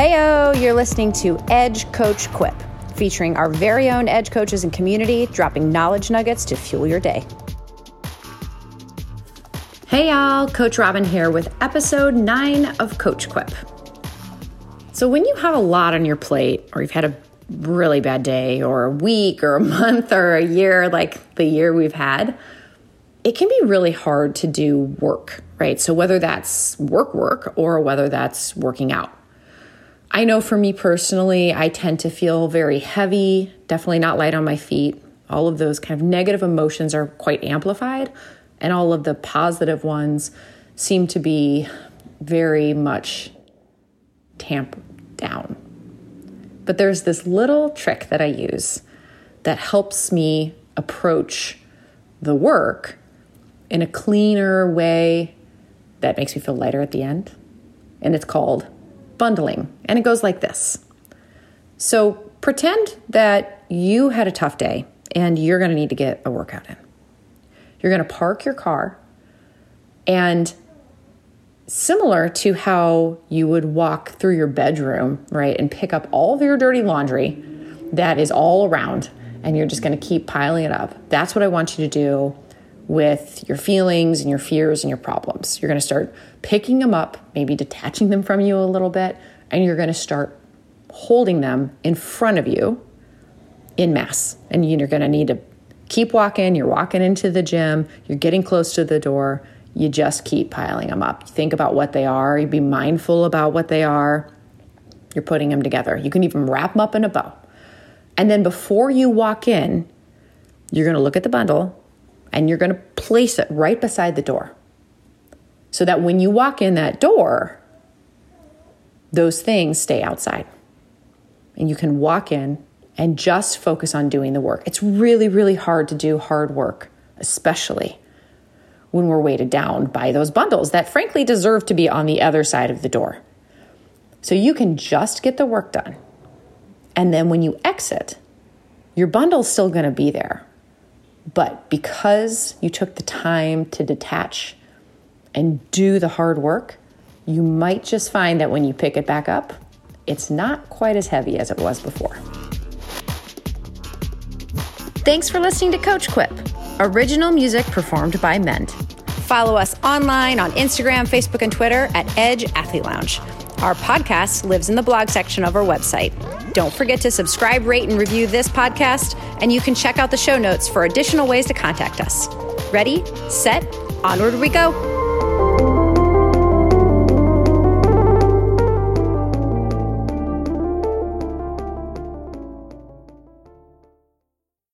Heyo, you're listening to Edge Coach Quip, featuring our very own Edge coaches and community, dropping knowledge nuggets to fuel your day. Hey y'all, Coach Robin here with episode 9 of Coach Quip. So, when you have a lot on your plate, or you've had a really bad day, or a week, or a month, or a year, like the year we've had, it can be really hard to do work, right? So, whether that's work work or whether that's working out. I know for me personally, I tend to feel very heavy, definitely not light on my feet. All of those kind of negative emotions are quite amplified, and all of the positive ones seem to be very much tamped down. But there's this little trick that I use that helps me approach the work in a cleaner way that makes me feel lighter at the end. And it's called bundling. And it goes like this So pretend that you had a tough day and you're going to need to get a workout in. You're going to park your car and similar to how you would walk through your bedroom, right, and pick up all of your dirty laundry that is all around and you're just going to keep piling it up. That's what I want you to do with your feelings and your fears and your problems. You're going to start picking them up, maybe detaching them from you a little bit, and you're going to start holding them in front of you in mass. And you're going to need to keep walking. You're walking into the gym, you're getting close to the door. You just keep piling them up. Think about what they are, you be mindful about what they are. You're putting them together. You can even wrap them up in a bow. And then before you walk in, you're going to look at the bundle and you're going to place it right beside the door so that when you walk in that door, those things stay outside. And you can walk in and just focus on doing the work. It's really, really hard to do hard work, especially when we're weighted down by those bundles that frankly deserve to be on the other side of the door. So you can just get the work done. And then when you exit, your bundle's still going to be there. But because you took the time to detach and do the hard work, you might just find that when you pick it back up, it's not quite as heavy as it was before. Thanks for listening to Coach Quip, original music performed by Mend. Follow us online on Instagram, Facebook, and Twitter at Edge Athlete Lounge. Our podcast lives in the blog section of our website. Don't forget to subscribe, rate, and review this podcast, and you can check out the show notes for additional ways to contact us. Ready, set, onward we go.